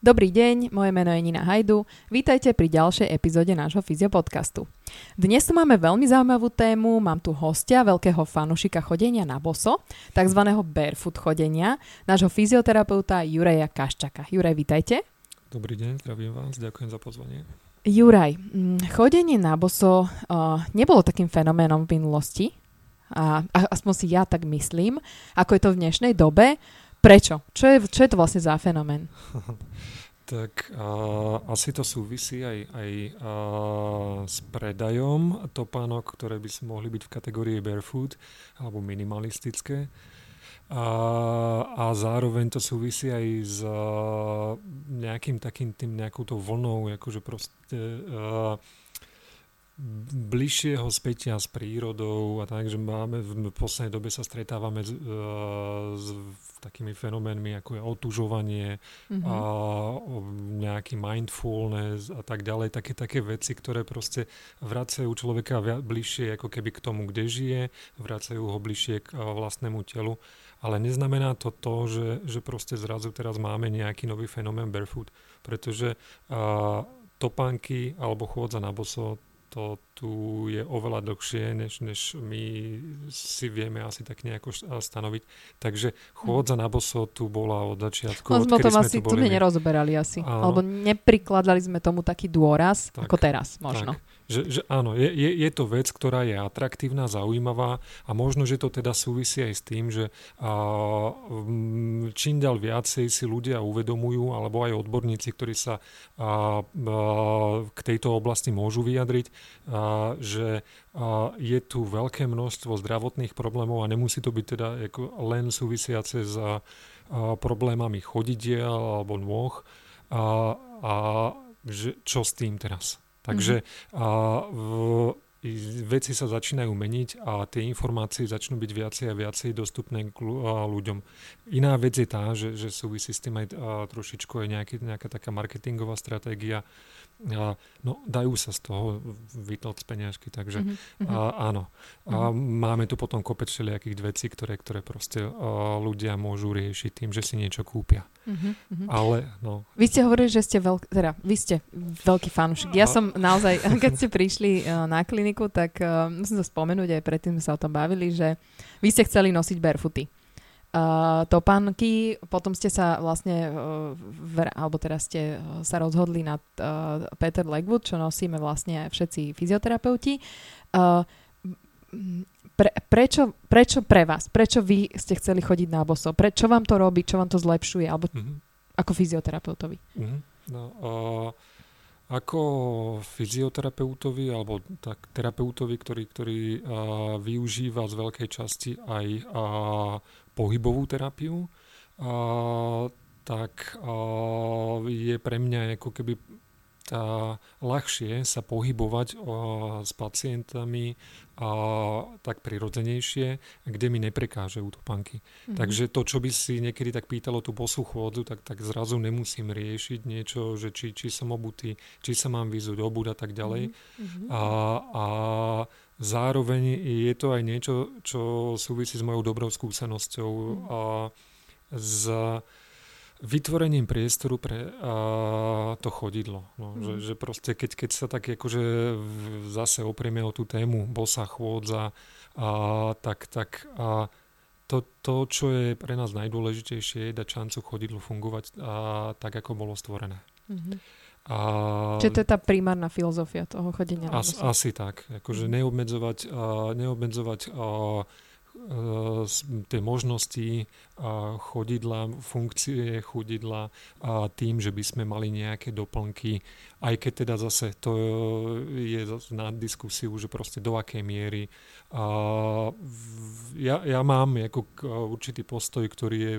Dobrý deň, moje meno je Nina Hajdu. Vítajte pri ďalšej epizóde nášho fyziopodcastu. Dnes tu máme veľmi zaujímavú tému, mám tu hostia, veľkého fanušika chodenia na boso, tzv. barefoot chodenia, nášho fyzioterapeuta Juraja Kaščaka. Juraj, vítajte. Dobrý deň, zdravím vás, ďakujem za pozvanie. Juraj, mm, chodenie na boso uh, nebolo takým fenoménom v minulosti, a, a aspoň si ja tak myslím, ako je to v dnešnej dobe. Prečo? Čo je, čo je to vlastne za fenomén? tak uh, asi to súvisí aj, aj uh, s predajom topánok, ktoré by mohli byť v kategórii barefoot alebo minimalistické. A, a zároveň to súvisí aj s uh, nejakým takým tým nejakou tou vlnou, akože proste uh, bližšieho spätia s prírodou a tak, že máme v poslednej dobe sa stretávame s, uh, s takými fenoménmi ako je otužovanie mm-hmm. a nejaký mindfulness a tak ďalej, také, také veci, ktoré proste vracajú človeka bližšie ako keby k tomu, kde žije, vracajú ho bližšie k vlastnému telu, ale neznamená to to, že, že proste zrazu teraz máme nejaký nový fenomén barefoot, pretože uh, topánky alebo chôdza na boso to tu je oveľa dlhšie, než, než my si vieme asi tak nejako stanoviť. Takže chôdza na boso tu bola od začiatku. No sme to asi tu, tu nerozoberali asi. Áno. Alebo neprikladali sme tomu taký dôraz, tak, ako teraz možno. Tak. Že, že áno, je, je, je to vec, ktorá je atraktívna, zaujímavá a možno, že to teda súvisí aj s tým, že a, čím ďal viacej si ľudia uvedomujú, alebo aj odborníci, ktorí sa a, a, k tejto oblasti môžu vyjadriť, a, že a, je tu veľké množstvo zdravotných problémov a nemusí to byť teda ako len súvisiace s a, problémami chodidiel alebo nôh a, a že čo s tým teraz? Takže mm-hmm. a, v, veci sa začínajú meniť a tie informácie začnú byť viacej a viacej dostupné k ľuďom. Iná vec je tá, že, že súvisí s tým aj trošičku aj nejaký, nejaká taká marketingová stratégia, a, no, dajú sa z toho vytlať peniažky, takže mm-hmm. a, áno. A mm-hmm. máme tu potom kopec všelijakých vecí, ktoré, ktoré proste a, ľudia môžu riešiť tým, že si niečo kúpia. Mm-hmm. Ale, no. Vy ste hovorili, že ste veľký, teda, vy ste veľký fanúšik. Ja a... som naozaj, keď ste prišli uh, na kliniku, tak uh, musím to spomenúť, aj predtým sme sa o tom bavili, že vy ste chceli nosiť barefooty uh, topánky, potom ste sa vlastne, uh, ver, alebo teraz ste uh, sa rozhodli na uh, Peter Legwood, čo nosíme vlastne všetci fyzioterapeuti. Uh, pre, prečo, prečo pre vás? Prečo vy ste chceli chodiť na boso? Pre, čo vám to robí? Čo vám to zlepšuje? Alebo mm-hmm. ako fyzioterapeutovi? Mm-hmm. No, uh, ako fyzioterapeutovi alebo tak terapeutovi, ktorý, ktorý uh, využíva z veľkej časti aj uh, pohybovú terapiu, a, tak a, je pre mňa ako keby tá, ľahšie sa pohybovať a, s pacientami a tak prirodzenejšie, kde mi neprekážajú topánky. Mm-hmm. Takže to, čo by si niekedy tak pýtalo tú bosú chôdzu, tak, tak zrazu nemusím riešiť niečo, že či, či som obutý, či sa mám vyzúť obúť a tak ďalej. Mm-hmm. A, a zároveň je to aj niečo, čo súvisí s mojou dobrou skúsenosťou mm. a s vytvorením priestoru pre a, to chodidlo. No, mm. že, že proste keď, keď sa tak akože zase oprieme o tú tému bosa chôdza, a, tak, tak a, to, to, čo je pre nás najdôležitejšie, je dať šancu chodidlu fungovať a, tak, ako bolo stvorené. Mm-hmm. A... Čiže to je tá primárna filozofia toho chodenia? As, asi tak. Akože neobmedzovať, uh, neobmedzovať uh, tie možnosti chodidla, funkcie chodidla tým, že by sme mali nejaké doplnky, aj keď teda zase to je na diskusiu, že proste do akej miery a ja, ja mám ako určitý postoj, ktorý je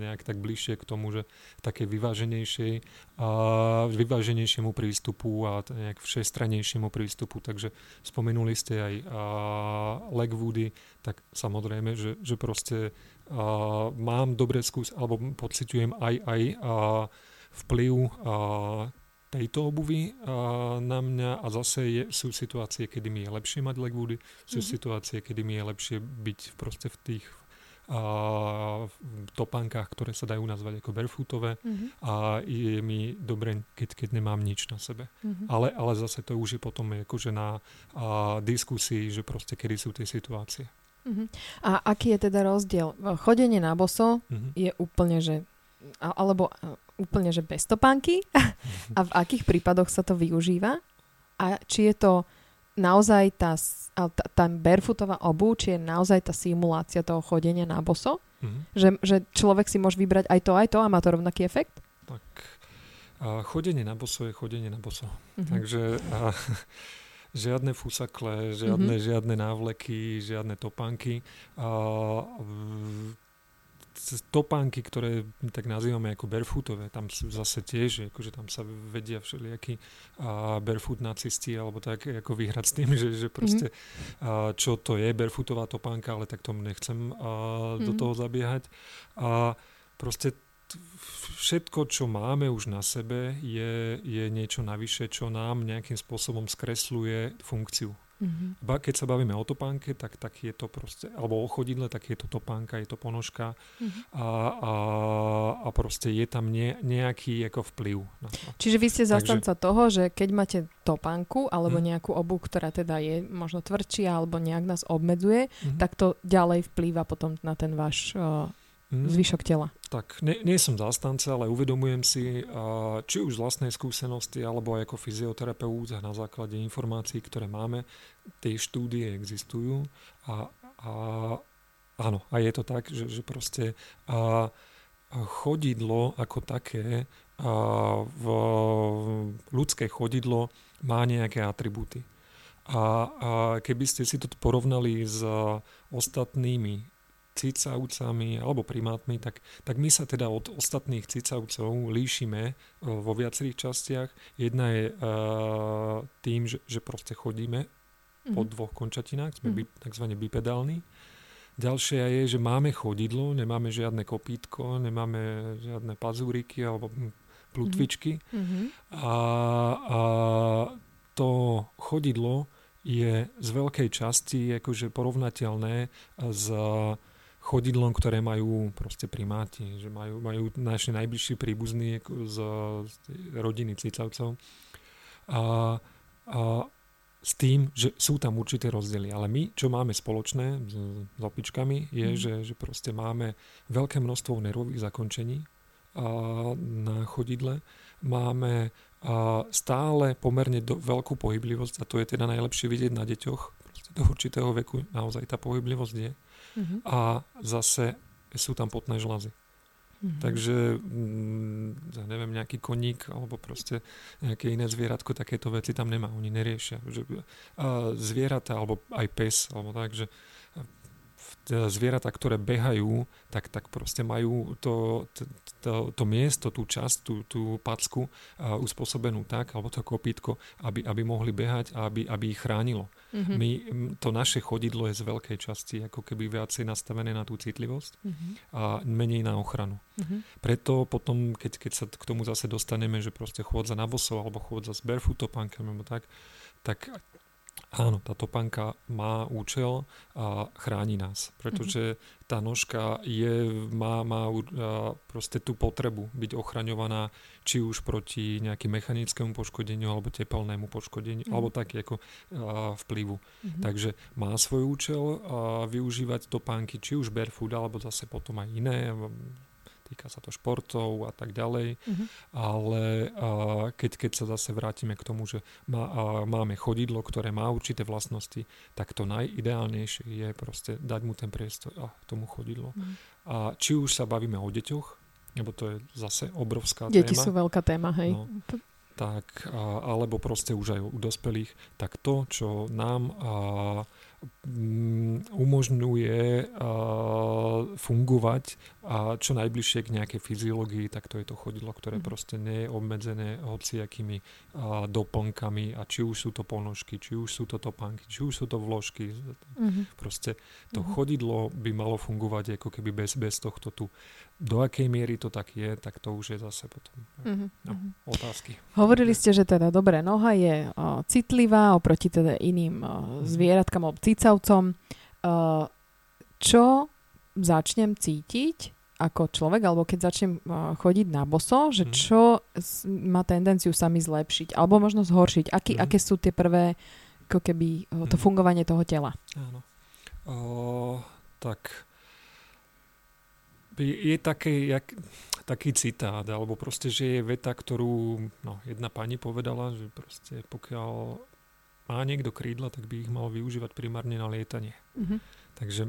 nejak tak bližšie k tomu, že také vyváženejšej, a vyváženejšiemu prístupu a nejak všestranejšiemu prístupu. Takže spomenuli ste aj a tak samozrejme, že, že proste a, mám dobré skús, alebo pociťujem aj, aj a, vplyv a, tejto obuvy na mňa a zase je, sú situácie, kedy mi je lepšie mať legwoody, sú mm-hmm. situácie, kedy mi je lepšie byť proste v tých a, v topánkach, ktoré sa dajú nazvať ako barefootové Mhm. a je mi dobre, keď, keď nemám nič na sebe. Mhm. Ale, ale zase to už je potom akože na a, diskusii, že proste kedy sú tie situácie. Mhm. A aký je teda rozdiel? Chodenie na boso Mhm. je úplne, že alebo a, úplne, že bez topánky a v akých prípadoch sa to využíva a či je to naozaj tá, tá, tá barefootová obu, či je naozaj tá simulácia toho chodenia na boso, Mhm. že, že človek si môže vybrať aj to, aj to a má to rovnaký efekt? Tak a chodenie na boso je chodenie na boso. Mhm. Takže a, žiadne fusakle, žiadne, Mhm. žiadne návleky, žiadne topánky. A, v- topánky, ktoré tak nazývame ako barefootové, tam sú zase tiež, akože tam sa vedia všelijakí barefoot nacisti alebo tak ako vyhrať s tým, že, že proste a, čo to je barefootová topánka, ale tak tomu nechcem a, do Mhm. toho zabiehať. A proste všetko, čo máme už na sebe, je, je niečo navyše, čo nám nejakým spôsobom skresluje funkciu. Mhm. Ba, keď sa bavíme o topánke, tak, tak je to proste, alebo o chodidle, tak je to topánka, je to ponožka Mhm. a, a, a proste je tam ne, nejaký ako vplyv na to. Čiže vy ste Takže- zastanca toho, že keď máte topánku alebo Mhm. nejakú obu, ktorá teda je možno tvrdšia alebo nejak nás obmedzuje, Mhm. tak to ďalej vplýva potom na ten váš uh. Zvyšok tela. Tak, nie, nie som zastanca, ale uvedomujem si, a, či už z vlastnej skúsenosti, alebo aj ako fyzioterapeut na základe informácií, ktoré máme, tie štúdie existujú a, a áno, a je to tak, že, že proste a, a chodidlo ako také, a v, ľudské chodidlo má nejaké atribúty. A, a keby ste si to porovnali s ostatnými cicavcami alebo primátmi, tak, tak my sa teda od ostatných cicavcov líšime e, vo viacerých častiach. Jedna je uh, tým, že, že proste chodíme po Mhm. dvoch končatinách, sme Mhm. bi, tzv. bipedálni. Ďalšia je, že máme chodidlo, nemáme žiadne kopítko, nemáme žiadne pazúriky alebo plutvičky. Mhm. A, a to chodidlo je z veľkej časti akože porovnateľné s chodidlom, ktoré majú proste primáti, že majú, majú naši najbližší príbuzní z, z rodiny cicavcov. A, a s tým, že sú tam určité rozdiely. Ale my, čo máme spoločné s, s opičkami, je, Mhm. že, že proste máme veľké množstvo nervových zakončení a, na chodidle. Máme a, stále pomerne do, veľkú pohyblivosť a to je teda najlepšie vidieť na deťoch. Proste do určitého veku naozaj tá pohyblivosť je. Mhm. A zase sú tam potné žlazy. Mhm. Takže, mm, ja neviem, nejaký koník alebo proste nejaké iné zvieratko, takéto veci tam nemá, oni neriešia. Že, a zvieratá, alebo aj pes, alebo tak, že zvieratá, ktoré behajú, tak, tak proste majú to, to, to, to miesto, tú časť, tú, tú packu a, uspôsobenú tak, alebo to kopítko, aby, aby mohli behať a aby, aby ich chránilo. Mhm. My, to naše chodidlo je z veľkej časti ako keby viacej nastavené na tú citlivosť Mhm. a menej na ochranu. Mhm. Preto potom, keď, keď sa k tomu zase dostaneme, že proste chôdza na bosov alebo chôdza s barefoot alebo tak, tak áno, tá topánka má účel a chráni nás. Pretože tá nožka je, má, má proste tú potrebu byť ochraňovaná či už proti nejakým mechanickému poškodeniu alebo tepelnému poškodeniu Mhm. alebo taký ako a, vplyvu. Mhm. Takže má svoj účel a využívať topánky, či už barefoot, alebo zase potom aj iné, týka sa to športov a tak ďalej, Mhm. ale a, keď, keď sa zase vrátime k tomu, že má, a, máme chodidlo, ktoré má určité vlastnosti, tak to najideálnejšie je proste dať mu ten priestor a tomu chodidlo. Mhm. A či už sa bavíme o deťoch, lebo to je zase obrovská Deti téma sú veľká téma, hej. No. tak, a, alebo proste už aj u dospelých, tak to, čo nám a, umožňuje a, fungovať a čo najbližšie k nejakej fyziológii, tak to je to chodidlo, ktoré Mhm. proste nie je obmedzené hociakými doplnkami a či už sú to ponožky, či už sú to topánky, či už sú to vložky. Mhm. Proste to Mhm. chodidlo by malo fungovať ako keby bez, bez tohto tu. Do akej miery to tak je, tak to už je zase potom Mhm. No. Mhm. otázky. Hovorili ste, že teda dobre, noha je o, citlivá oproti teda iným o, Mhm. zvieratkám alebo cicavcom. O, čo začnem cítiť ako človek, alebo keď začnem chodiť na boso, že Mhm. čo s- má tendenciu sa mi zlepšiť, alebo možno zhoršiť. Aký, Mhm. Aké sú tie prvé, ako keby, to Mhm. fungovanie toho tela? Áno. O, tak je, také, jak, taký citát, alebo proste, že je veta, ktorú no, jedna pani povedala, že proste pokiaľ má niekto krídla, tak by ich mal využívať primárne na lietanie. Mhm. Takže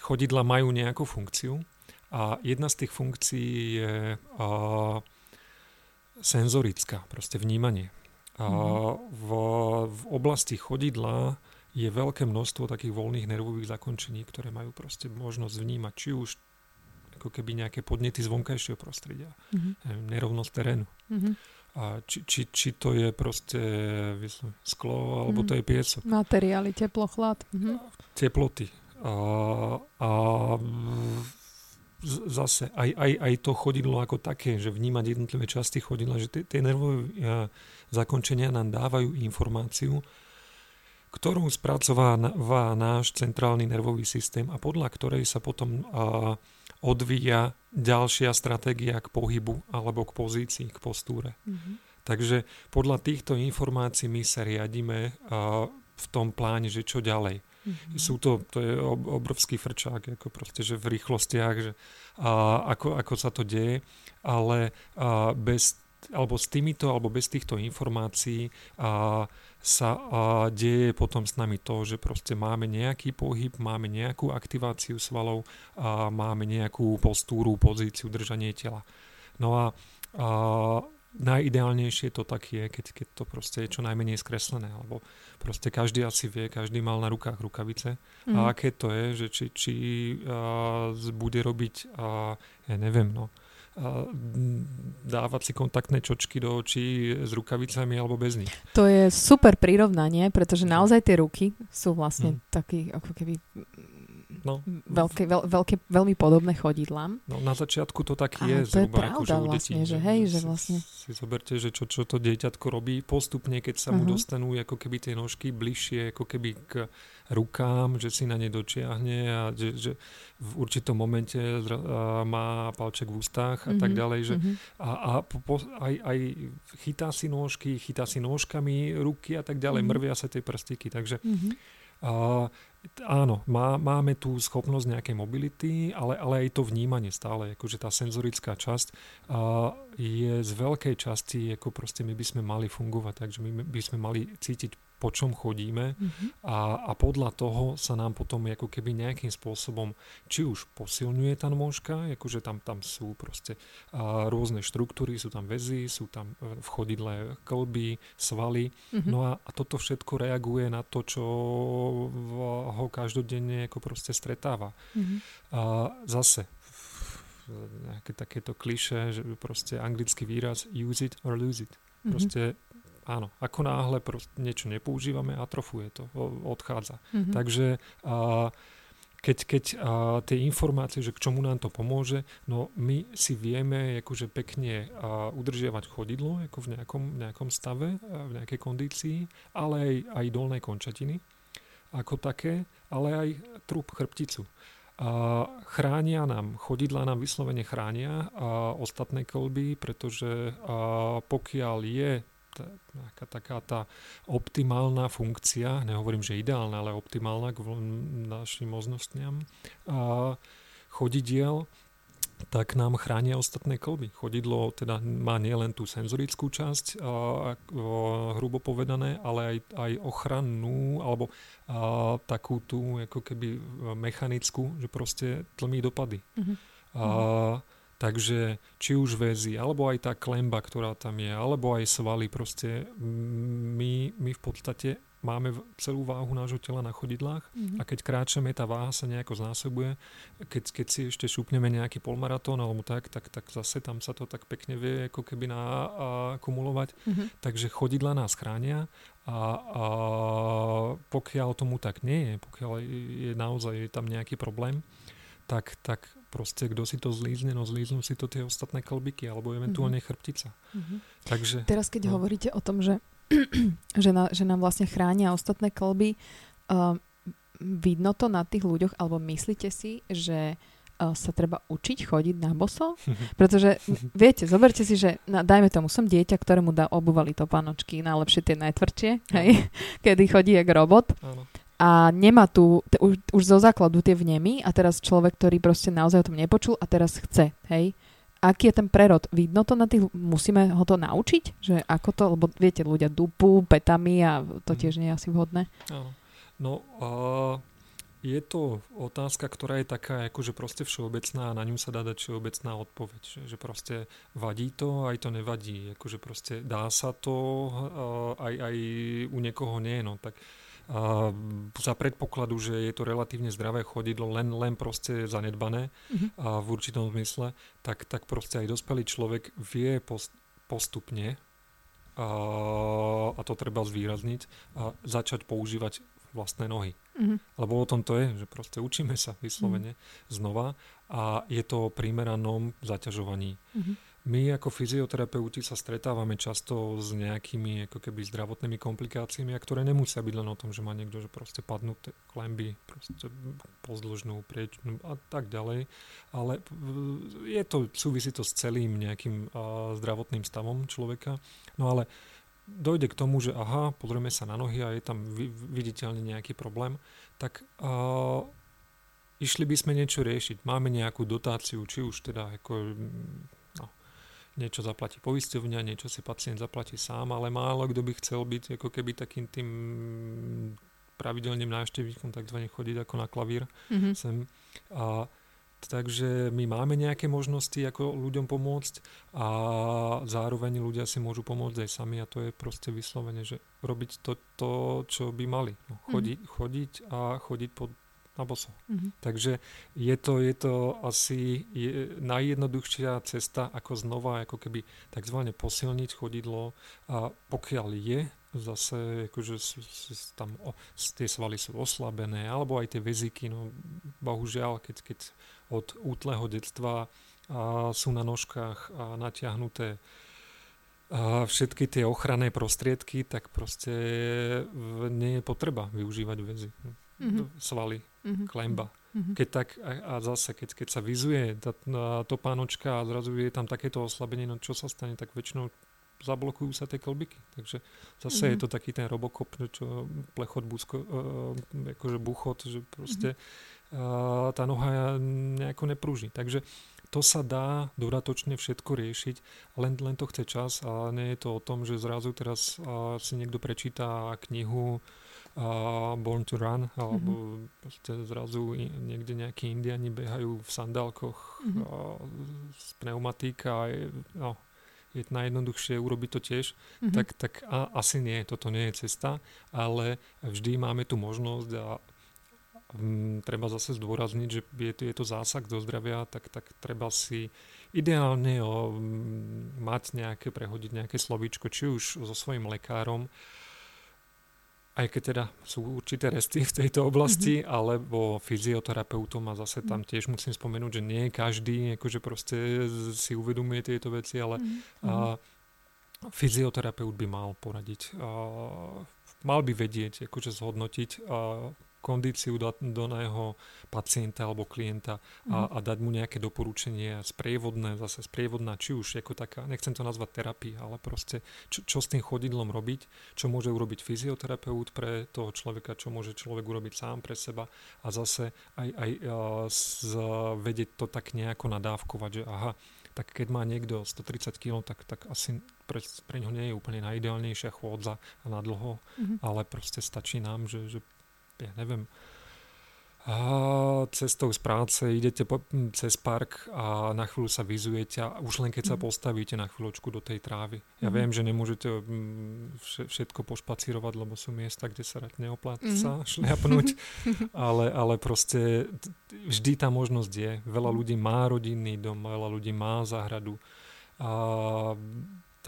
chodidla majú nejakú funkciu a jedna z tých funkcií je a, senzorická, proste vnímanie. A v, v oblasti chodidla je veľké množstvo takých voľných nervových zakončení, ktoré majú proste možnosť vnímať, či už ako keby nejaké podnety z vonkajšieho prostredia, Mhm. neviem, nerovnosť terénu. Mhm. A či, či, či to je proste sklo, alebo to Mhm. je piesok. Materiály, teplo, chlad. Mhm. teploty. A, a zase aj, aj, aj to chodidlo ako také, že vnímať jednotlivé časti chodidla, že tie, nervové zakončenia nám dávajú informáciu, ktorú spracováva náš centrálny nervový systém a podľa ktorej sa potom a, odvíja ďalšia stratégia k pohybu alebo k pozícii, k postúre. Mhm. Takže podľa týchto informácií my sa riadíme a, v tom pláne, že čo ďalej. Mhm. Sú to, to je ob, obrovský frčák, ako proste, že v rýchlostiach, že a, ako, ako sa to deje, ale a, bez, alebo s týmito, alebo bez týchto informácií a, sa a, deje potom s nami to, že proste máme nejaký pohyb, máme nejakú aktiváciu svalov a máme nejakú postúru, pozíciu, držanie tela. No a, a najideálnejšie to tak je, keď, keď to proste je čo najmenej skreslené, alebo proste každý asi vie, každý mal na rukách rukavice Mhm. a aké to je, že či, či z- bude robiť, a, ja neviem, no, a, m, dávať si kontaktné čočky do očí s rukavicami alebo bez nich. To je super prirovnanie, pretože Mhm. naozaj tie ruky sú vlastne Mhm. taký ako keby No, veľké, veľ, veľké, veľmi podobné chodidlám. no na začiatku to tak je to je pravda akože u vlastne, detí, že hej, že si- vlastne- Si zoberte, že čo, čo to dieťatko robí postupne, keď sa mu Mhm. dostanú ako keby tie nožky bližšie ako keby k rukám, že si na ne dočiahne a že, že v určitom momente a má palček v ústach a tak Mhm, ďalej, že mhm. a, a po, aj, aj chytá si nôžky, chytá si nôžkami ruky a tak ďalej, Mhm. mrvia sa tie prstíky, takže Mhm. a, áno, má, máme tú schopnosť nejakej mobility, ale, ale aj to vnímanie stále, akože tá senzorická časť a, je z veľkej časti, ako proste my by sme mali fungovať, takže my by sme mali cítiť, po čom chodíme Mhm. a, a podľa toho sa nám potom ako keby nejakým spôsobom, či už posilňuje tá nôžka, akože tam, tam sú proste a, rôzne štruktúry, sú tam väzy, sú tam e, v chodidle klby, svaly, Mhm. No a, a toto všetko reaguje na to, čo v- ho každodenne ako proste stretáva. Mhm. A zase nejaké takéto kliše, že proste anglický výraz use it or lose it. Mhm. Proste áno, ako náhle niečo nepoužívame, atrofuje to, odchádza. Mhm. Takže a, keď, keď a, tie informácie, že k čomu nám to pomôže, no my si vieme akože pekne a, udržiavať chodidlo ako v nejakom, nejakom stave, a v nejakej kondícii, ale aj, aj dolné končatiny ako také, ale aj trup, chrbticu. A chránia nám, chodidla nám vyslovene chránia a ostatné kolby, pretože a pokiaľ je nejaká taká tá optimálna funkcia, nehovorím, že ideálna, ale optimálna k našim možnostiam chodidiel, tak nám chránia ostatné kolby. Chodidlo teda má nielen tú senzorickú časť, a, a, hrubo povedané, ale aj, aj ochrannú, alebo a, takú tú ako keby mechanickú, že proste tlmí dopady. Mhm. A, takže či už väzy, alebo aj tá klemba, ktorá tam je, alebo aj svaly, proste my, my v podstate máme celú váhu nášho tela na chodidlách Mhm. a keď kráčame, tá váha sa nejako znásobuje. Keď, keď si ešte šupneme nejaký polmaratón alebo tak, tak, tak zase tam sa to tak pekne vie ako keby na, a, kumulovať. Mhm. Takže chodidla nás chránia a, a pokiaľ tomu tak nie je, pokiaľ je naozaj je tam nejaký problém, tak, tak proste kto si to zlízne, no zlíznú si to tie ostatné kolbiky alebo eventuálne chrbtica. Mhm. Takže Teraz, keď No. hovoríte o tom, že, že, na, že nám vlastne chránia ostatné kolby, uh, vidno to na tých ľuďoch, alebo myslíte si, že uh, sa treba učiť chodiť na boso? Pretože, viete, zoberte si, že na, dajme tomu, som dieťa, ktorému dá obuvali topánočky, najlepšie tie najtvrdšie, hej, kedy chodí jak robot. Áno. A nemá tu, t- už, už zo základu tie vnemy a teraz človek, ktorý proste naozaj o tom nepočul a teraz chce, hej. Aký je ten prerod? Vidno to na tých, musíme ho to naučiť? Že ako to, lebo viete, ľudia dupú, petami a to Mhm. tiež nie je asi vhodné. Áno. No a je to otázka, ktorá je taká akože proste všeobecná a na ňu sa dá dať všeobecná odpoveď. Že, že proste vadí to, aj to nevadí. Akože proste dá sa to, aj, aj u niekoho nie. No tak a za predpokladu, že je to relatívne zdravé chodidlo, len, len proste zanedbané Mhm. a v určitom zmysle, tak, tak proste aj dospelý človek vie post, postupne a, a to treba zvýrazniť a začať používať vlastné nohy. Mhm. Lebo o tom to je, že proste učíme sa vyslovene znova a je to o primeranom zaťažovaní. Mhm. My ako fyzioterapeuti sa stretávame často s nejakými ako keby zdravotnými komplikáciami, a ktoré nemusia byť len o tom, že má niekto že proste padnuté klemby, proste pozdĺžnú, priečnú a tak ďalej. Ale je to, súvisí to s celým nejakým a, zdravotným stavom človeka. No ale dojde k tomu, že aha, pozrieme sa na nohy a je tam vi- viditeľne nejaký problém, tak a, išli by sme niečo riešiť. Máme nejakú dotáciu, či už teda ako niečo zaplatí poisťovňa, niečo si pacient zaplatí sám, ale málo kto by chcel byť ako keby takým tým pravidelným návštevníkom, takzvané chodiť ako na klavír Mhm. sem. A takže my máme nejaké možnosti, ako ľuďom pomôcť a zároveň ľudia si môžu pomôcť aj sami a to je proste vyslovene, že robiť to, to čo by mali. No, chodi, chodiť a chodiť pod, na boso. Mhm. Takže je to, je to asi je najjednoduchšia cesta, ako znova ako keby takzvané posilniť chodidlo a pokiaľ je zase akože s, s, tam o, tie svaly sú oslabené alebo aj tie väziky, no bohužiaľ, keď, keď od útleho detstva a sú na nožkách a natiahnuté a všetky tie ochranné prostriedky, tak proste nie je potreba využívať väzy. Mhm. Svaly, Mhm. klemba. Mhm. Keď tak, a, a zase, keď, keď sa vyzuje tá, tá topánočka a zrazu je tam takéto oslabenie, no čo sa stane, tak väčšinou zablokujú sa tie kolbiky. Takže zase Mhm. je to taký ten robokop, čo plechot, búsko, uh, akože buchot, že proste uh, tá noha nejako neprúži. Takže to sa dá dodatočne všetko riešiť, len, len to chce čas a nie je to o tom, že zrazu teraz uh, si niekto prečíta knihu uh, Born to Run, alebo proste zrazu niekde nejakí indiani behajú v sandálkoch Mhm. uh, z pneumatíka a je, no, je najjednoduchšie urobiť to tiež, Mhm. tak, tak a, asi nie, toto nie je cesta, ale vždy máme tu možnosť a mm, treba zase zdôrazniť, že je to, je to zásah do zdravia, tak, tak treba si ideálne o, mm, mať nejaké, prehodiť nejaké slovíčko, či už so svojím lekárom, aj keď teda sú určité resty v tejto oblasti, mm-hmm. alebo fyzioterapeutom a zase tam tiež musím spomenúť, že nie každý akože proste si uvedomuje tieto veci, ale Mhm. a fyzioterapeut by mal poradiť. A mal by vedieť, akože zhodnotiť a kondíciu da- daného pacienta alebo klienta a, Mhm. a dať mu nejaké doporučenie sprievodné, zase sprievodná, či už ako taká, nechcem to nazvať terapia, ale proste čo, čo s tým chodidlom robiť, čo môže urobiť fyzioterapeut pre toho človeka, čo môže človek urobiť sám pre seba a zase aj, aj z, vedieť to tak nejako nadávkovať, že aha, tak keď má niekto 130 kg, tak, tak asi pre, pre ňo nie je úplne najideálnejšia chôdza na dlho, Mhm. ale proste stačí nám, že, že ja neviem, a cestou z práce idete po, m, cez park a na chvíľu sa vyzujete a už len keď sa Mhm. postavíte na chvíľočku do tej trávy. Ja Mhm. viem, že nemôžete vše- všetko pošpacírovať, lebo sú miesta, kde sa rať neopláca Mhm. sa šliapnúť, ale, ale proste vždy tá možnosť je. Veľa ľudí má rodinný dom, veľa ľudí má záhradu a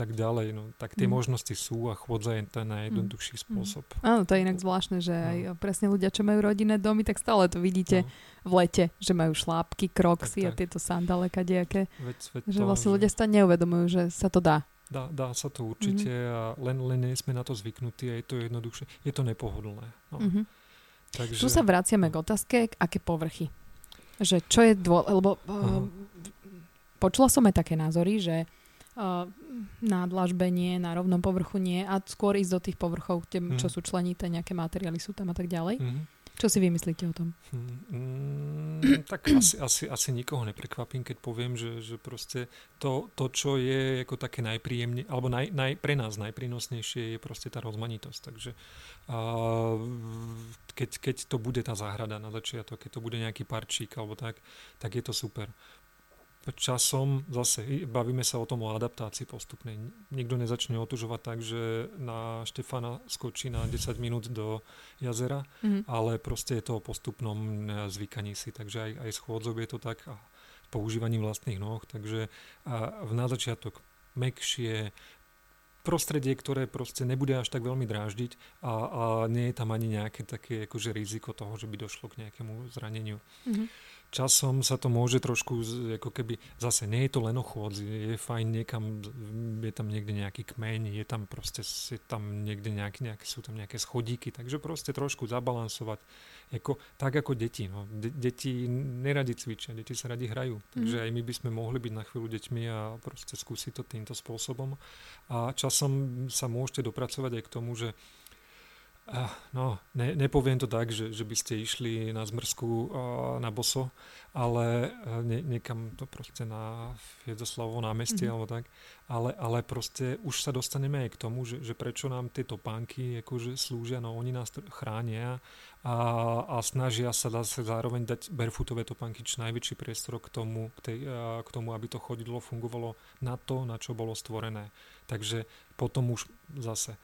tak ďalej. No, tak tie Mhm. možnosti sú a chôdza je ten najjednoduchší spôsob. Áno, to je inak zvláštne, že aj presne ľudia, čo majú rodinné domy, tak stále to vidíte v lete, že majú šlápky, kroxy a Tak, tak. tieto sandále kadejaké. Veď, veď Že to, vlastne ľudia si to neuvedomujú, že sa to dá. Dá, dá sa to určite a len, len nie sme na to zvyknutí a je to jednoduchšie. Je to nepohodlné. No. Mhm. Takže... Tu sa vraciame k otázke, aké povrchy. Že čo je dô... Lebo uh, počula som aj také názory, že na dlažbe nie, na rovnom povrchu nie a skôr ísť do tých povrchov, tie, mm. čo sú členité, nejaké materiály sú tam a tak ďalej. Mm. Čo si vymyslíte o tom? Mm, tak asi, asi, asi nikoho neprekvapím, keď poviem, že, že proste to, to, čo je ako také najpríjemne, alebo naj, naj, pre nás najprínosnejšie je proste tá rozmanitosť. Takže a, keď, keď to bude tá záhrada na začiatok, keď to bude nejaký parčík alebo tak, tak je to super časom zase bavíme sa o tom o adaptácii postupnej. Nikto nezačne otužovať tak, že na Štefana skočí na 10 minút do jazera, mm-hmm. ale proste je to o postupnom zvykaní si. Takže aj, aj schôdzov je to tak a používaním vlastných noh. Takže a na začiatok mekšie, prostredie, ktoré proste nebude až tak veľmi dráždiť a, a nie je tam ani nejaké také akože riziko toho, že by došlo k nejakému zraneniu. Mm-hmm časom sa to môže trošku, ako keby, zase nie je to len o chôdzi, je fajn niekam, je tam niekde nejaký kmeň, je tam proste, je tam niekde nejaké, nejaké, sú tam nejaké schodíky, takže proste trošku zabalansovať, ako, tak ako deti, no. De- deti neradi cvičia, deti sa radi hrajú, takže mm. aj my by sme mohli byť na chvíľu deťmi a proste skúsiť to týmto spôsobom a časom sa môžete dopracovať aj k tomu, že No, ne, nepoviem to tak, že, že by ste išli na zmrzku na boso, ale e, ne, niekam to proste na Fiedoslavovo námestie mm-hmm. alebo tak, ale, ale proste už sa dostaneme aj k tomu, že, že prečo nám tie topánky akože slúžia, no oni nás chránia a, a snažia sa zase zároveň dať barefootové topánky čo najväčší priestor k tomu, k, tej, k tomu, aby to chodidlo fungovalo na to, na čo bolo stvorené. Takže potom už zase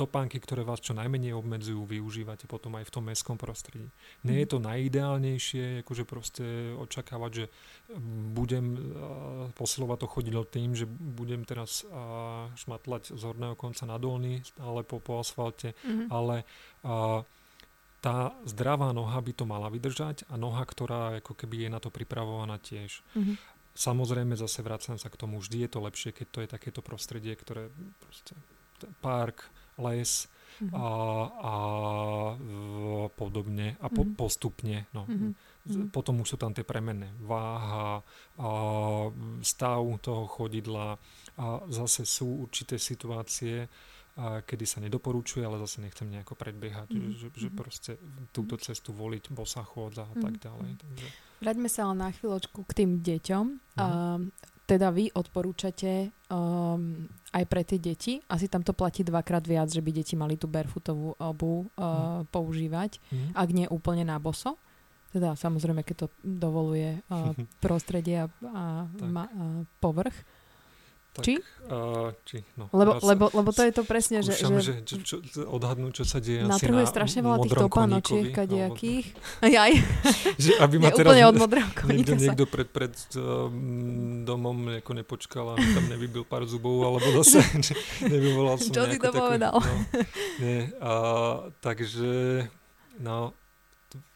topánky, ktoré vás čo najmenej obmedzujú, využívate potom aj v tom mestskom prostredí. Nie je mhm. to najideálnejšie, akože proste očakávať, že budem uh, posilovať to chodidlo tým, že budem teraz šmatlať z horného konca na dolný, ale po, po asfalte, mm-hmm. ale uh, tá zdravá noha by to mala vydržať a noha, ktorá ako keby je na to pripravovaná tiež. Mm-hmm. Samozrejme zase vracam sa k tomu, vždy je to lepšie, keď to je takéto prostredie, ktoré proste park, les mm-hmm. a, a podobne a po, mm-hmm. postupne. No. Mm-hmm. Potom už sú tam tie premenné. Váha, a stav toho chodidla a zase sú určité situácie, a kedy sa nedoporučuje, ale zase nechcem nejako predbiehať, mm-hmm. že, že mhm. proste túto cestu voliť, bosa chôdza a mm-hmm. tak ďalej. Takže... Vráťme sa ale na chvíľočku k tým deťom. Mm-hmm. Uh, teda vy odporúčate um, aj pre tie deti, asi tam to platí dvakrát viac, že by deti mali tú barefootovú obu uh, mm. používať, mm. ak nie úplne na boso. Teda samozrejme, keď to dovoluje uh, prostredie a, a, ma, a povrch. Tak, či? Uh, či no, lebo, lebo, lebo to je to presne, že... že, že čo, odhadnúť, čo sa deje na trhu je strašne veľa tých topánočiek kadejakých. Jaj. že aby ma teraz úplne od niekto, niekto pred, pred um, domom ako nepočkal a tam nevybil pár zubov, alebo zase nevyvolal som Čo si to povedal? No, nie, a, takže no,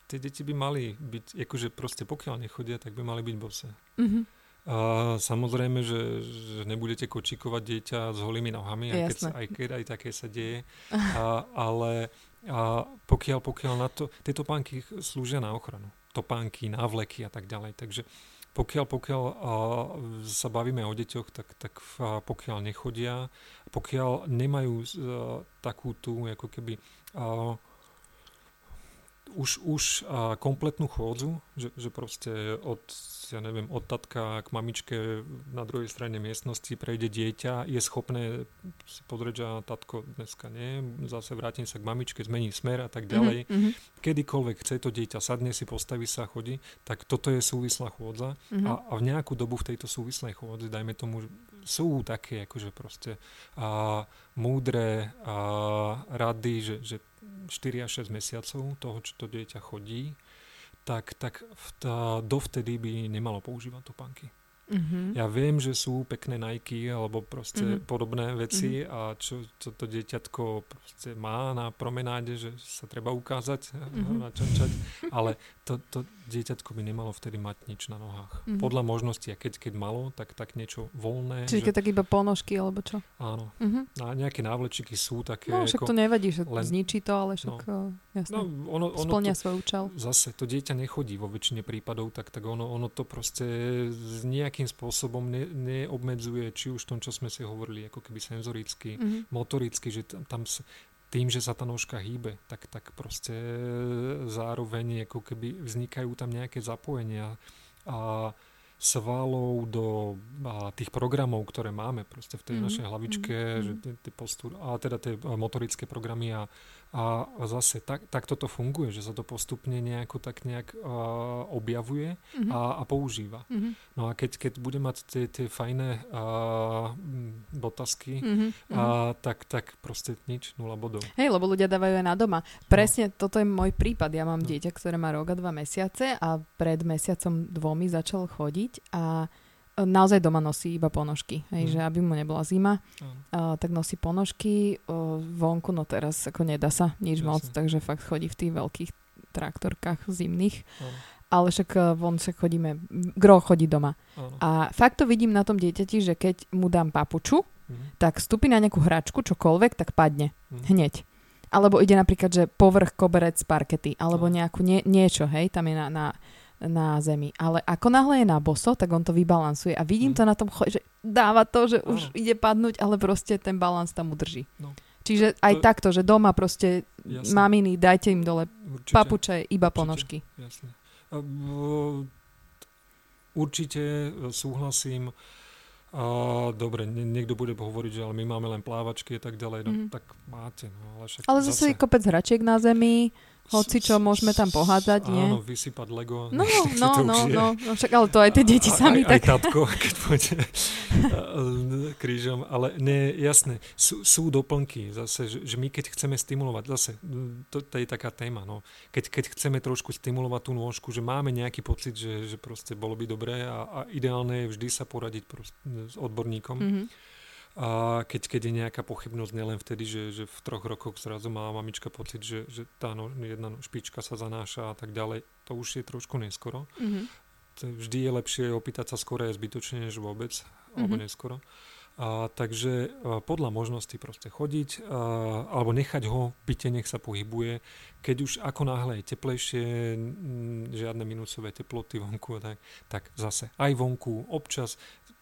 tie deti by mali byť, akože proste pokiaľ nechodia, tak by mali byť bose. Mm-hmm. A samozrejme, že, že nebudete kočikovať dieťa s holými nohami, aj keď, aj keď aj také sa deje. A, ale a pokiaľ, pokiaľ na to, tieto pánky slúžia na ochranu. Topánky, návleky a tak ďalej. Takže pokiaľ, pokiaľ a, sa bavíme o deťoch, tak, tak a, pokiaľ nechodia, pokiaľ nemajú a, takú tú, ako keby a, už, už a, kompletnú chôdzu, že, že proste od ja neviem, od tatka k mamičke na druhej strane miestnosti prejde dieťa, je schopné si pozrieť, že tatko dneska nie, zase vrátim sa k mamičke, zmení smer a tak ďalej. Mm-hmm. Kedykoľvek chce to dieťa, sadne si, postaví sa, chodí, tak toto je súvislá chôdza mm-hmm. a, a v nejakú dobu v tejto súvislej chôdzi, dajme tomu, sú také akože proste a, múdre a, rady, že, že 4 až 6 mesiacov toho, čo to dieťa chodí, tak, tak tá, dovtedy by nemalo používať topánky. Mm-hmm. Ja viem, že sú pekné Nike alebo proste Mhm. podobné veci Mhm. a čo, čo to dieťatko proste má na promenáde, že sa treba ukázať, Mhm. načančať, ale to, to dieťatko by nemalo vtedy mať nič na nohách. Mhm. Podľa možnosti, a keď, keď malo, tak, tak niečo voľné. Čiže že, tak iba ponožky, alebo čo? Áno, Mhm. a nejaké návlečiky sú také. No však ako, to nevadí, že len- zničí to, ale však no. jasné. no, ono, ono Splňa to, svoj účel. zase to dieťa nechodí vo väčšine prípadov, tak, tak ono, ono to proste s nejakým spôsobom ne, neobmedzuje, či už v tom, čo sme si hovorili, ako keby senzoricky, Mhm. motoricky, že tam, tam s- tým, že sa tá nožka hýbe, tak, tak proste zároveň ako keby vznikajú tam nejaké zapojenia a svalov do a tých programov, ktoré máme proste v tej Mhm, našej hlavičke, mhm, že mhm. tie, tie postúr, a teda tie a, motorické programy a, a zase tak, tak toto funguje, že sa to postupne nejako tak nejak a, objavuje Mhm. a, a používa. Mhm. No a keď, keď bude mať tie, tie fajné a, mm, botasky, Mhm. a tak, tak proste nič, nula bodov. Hej, lebo ľudia dávajú aj na doma. Presne toto je môj prípad. Ja mám No. dieťa, ktoré má rok a dva mesiace a pred mesiacom dvomi začal chodiť a naozaj doma nosí iba ponožky. Hej, Mm. že aby mu nebola zima, Áno. a, tak nosí ponožky. O, vonku, no teraz ako nedá sa nič Jasne. moc, takže fakt chodí v tých veľkých traktorkách zimných. Áno, Ale však e, von však chodíme, gro chodí doma. áno. A fakt to vidím na tom dieťati, že keď mu dám papuču, Mhm, tak vstúpi na nejakú hračku, čokoľvek, tak padne. mhm. Hneď. Alebo ide napríklad, že povrch koberec z parkety, alebo nejakú nie, niečo, hej, tam je na, na, na zemi. Ale ako náhle je na boso, tak on to vybalansuje. A vidím Mhm. to na tom, že dáva to, že už Áno. ide padnúť, ale proste ten balans tam udrží. No. Čiže aj To- takto, že doma proste Jasne, maminy, dajte im dole určite, papuče, iba určite. ponožky. Jasne. Určite e, súhlasím. Dobre, nie, niekto bude hovoriť, že ale my máme len plávačky a tak ďalej. No, Mhm. Tak máte, no, ale však Ale zase je kopec hračiek na zemi, hoci čo môžeme tam pohádzať, nie? Áno, vysypať Lego. No, no, no, no, no, však ale to aj tie deti sami aj, aj tak... tatko, keď pôjde eh, krížom, ale nie, jasné, sú, sú doplnky zase, že, že my keď chceme stimulovať, zase, to, to je taká téma, no, keď, keď chceme trošku stimulovať tú nôžku, že máme nejaký pocit, že, že proste bolo by dobré a, a ideálne je vždy sa poradiť s odborníkom. Mhm. A keď, keď je nejaká pochybnosť, nielen vtedy, že, že v troch rokoch zrazu má mamička pocit, že, že tá no, jedna špička sa zanáša a tak ďalej, to už je trošku neskoro Mhm. je- vždy je lepšie opýtať sa skoro je zbytočne, než vôbec, alebo Mhm. neskoro. A, takže a, podľa možnosti proste chodiť, a, alebo nechať ho v byte, nech sa pohybuje. Keď už ako náhle je teplejšie, m, žiadne minusové teploty vonku, tak, tak zase aj vonku, občas.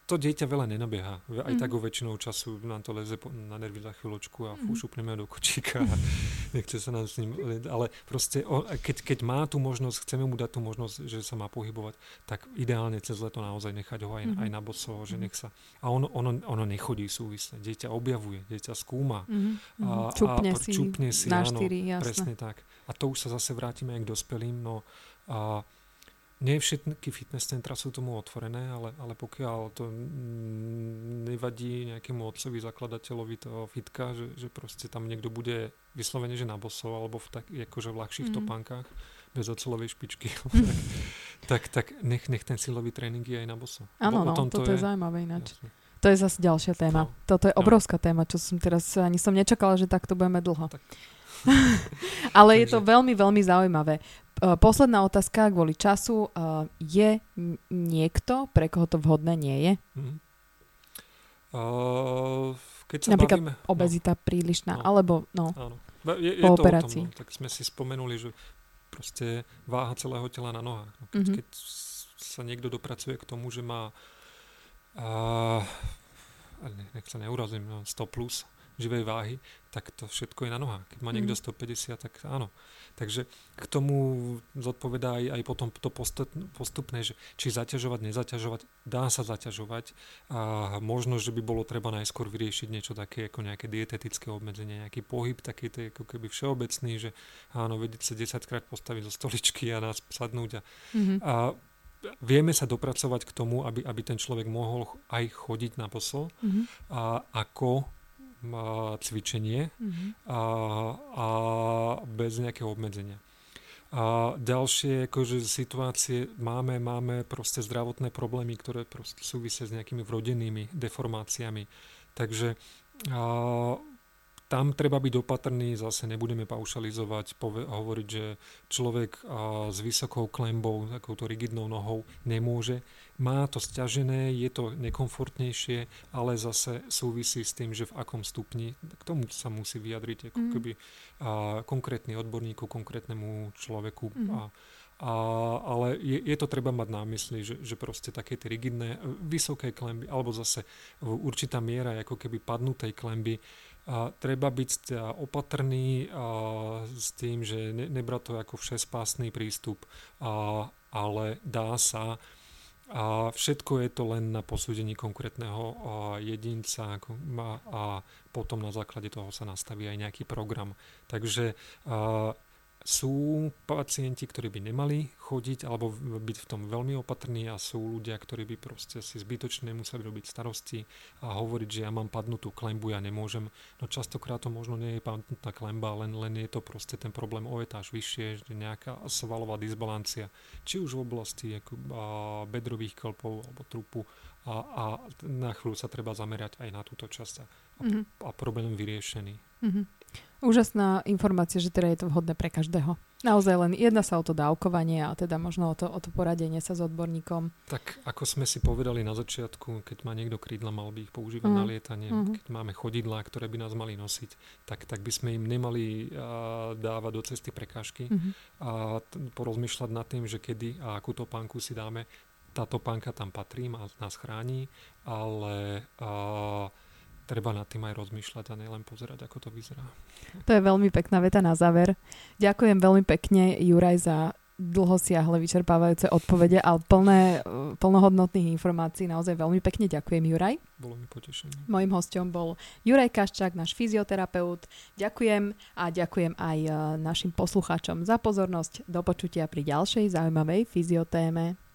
To dieťa veľa nenabieha. Aj Mhm. tak o väčšinou času nám to leze po- na nervy za chvíľočku a Mhm. fú, šupneme do kočíka a nechce sa nám s ním... Ale proste, o- keď, keď má tú možnosť, chceme mu dať tú možnosť, že sa má pohybovať, tak ideálne cez leto naozaj nechať ho aj, Mhm. aj na boso, že Mhm. nech sa... A ono, ono, ono nechodí súvisle. Dieťa objavuje, dieťa skúma. Mhm. A- Čupne, a si čupne si, na áno, štyri. Presne tak. A to už sa zase vrátime aj k dospelým. No, a nie všetky fitness centra sú tomu otvorené, ale, ale pokiaľ to mm, nevadí nejakému otcovi, zakladateľovi toho fitka, že, že proste tam niekto bude vyslovene, že na boso, alebo v tak, akože v ľahších Mhm. topánkach, bez ocelovej špičky, tak, tak nech, nech ten silový tréning je aj na boso. Áno, no, toto je zaujímavé ináč. Jasne. To je zase ďalšia téma. No. Toto je No. obrovská téma, čo som teraz ani som nečakala, že takto budeme dlho. Tak. Ale je to Takže- veľmi, veľmi zaujímavé. Uh, Posledná otázka kvôli času. Uh, Je niekto, pre koho to vhodné nie je? Mhm. Uh, keď sa Napríklad bavíme... Obezita prílišná, No. alebo no. Áno. Je, je Po to operácii. Tom, no. Tak sme si spomenuli, že proste váha celého tela na nohách. No, keď, Mhm. keď sa niekto dopracuje k tomu, že má ne- nech sa neurazím, no, 100 plus živej váhy, tak to všetko je na nohách. Keď má niekto Mhm. 150, tak áno. Takže k tomu zodpovedá aj, aj potom to postup, postupné, že či zaťažovať, nezaťažovať, dá sa zaťažovať a možno, že by bolo treba najskôr vyriešiť niečo také ako nejaké dietetické obmedzenie, nejaký pohyb, taký to ako keby všeobecný, že áno, vedieť sa 10 krát postaviť zo stoličky a nás sadnúť a, Mhm. a vieme sa dopracovať k tomu, aby, aby ten človek mohol aj chodiť na posol Mhm. a ako cvičenie Mhm. a, a bez nejakého obmedzenia. A ďalšie akože situácie máme, máme proste zdravotné problémy, ktoré proste súvisia s nejakými vrodenými deformáciami. Takže a, tam treba byť opatrný, zase nebudeme paušalizovať, pove- hovoriť, že človek a, s vysokou klembou, takouto rigidnou nohou nemôže. Má to stiažené, je to nekomfortnejšie, ale zase súvisí s tým, že v akom stupni, k tomu sa musí vyjadriť ako mm. keby a, konkrétny odborník konkrétnemu človeku. Mm. A, a, ale je, je to treba mať na mysli, že, že proste také tie rigidné, vysoké klemby, alebo zase určitá miera ako keby padnutej klemby, a treba byť opatrný a, s tým, že ne, nebrať to ako všespásný prístup, a, ale dá sa a všetko je to len na posúdení konkrétneho jedinca a, potom na základe toho sa nastaví aj nejaký program. Takže sú pacienti, ktorí by nemali chodiť alebo byť v tom veľmi opatrní a sú ľudia, ktorí by proste si zbytočne museli robiť starosti a hovoriť, že ja mám padnutú klembu, ja nemôžem. No častokrát to možno nie je padnutá klemba, len, len je to proste ten problém o etáž vyššie, že nejaká svalová disbalancia, či už v oblasti ako, a, bedrových klpov alebo trupu a, a na chvíľu sa treba zamerať aj na túto časť a, mm-hmm. a problém vyriešený. Mm-hmm. Úžasná informácia, že teda je to vhodné pre každého. Naozaj len jedna sa o to dávkovanie a teda možno o to, o to poradenie sa s odborníkom. Tak ako sme si povedali na začiatku, keď má niekto krídla, mal by ich používať uh-huh. na lietanie. Uh-huh. Keď máme chodidlá, ktoré by nás mali nosiť, tak, tak by sme im nemali uh, dávať do cesty prekážky uh-huh. a t- porozmýšľať nad tým, že kedy a akú topánku si dáme. Tá topánka tam patrí, má, nás chráni, ale uh, treba nad tým aj rozmýšľať a nielen pozerať, ako to vyzerá. To je veľmi pekná veta na záver. Ďakujem veľmi pekne, Juraj, za dlhosiahle, vyčerpávajúce odpovede, ale plné, plnohodnotných informácií. Naozaj veľmi pekne ďakujem, Juraj. Bolo mi potešenie. Mojím hostom bol Juraj Kaščák, náš fyzioterapeut. Ďakujem a ďakujem aj e, našim poslucháčom za pozornosť. Do počutia pri ďalšej zaujímavej fyziotéme.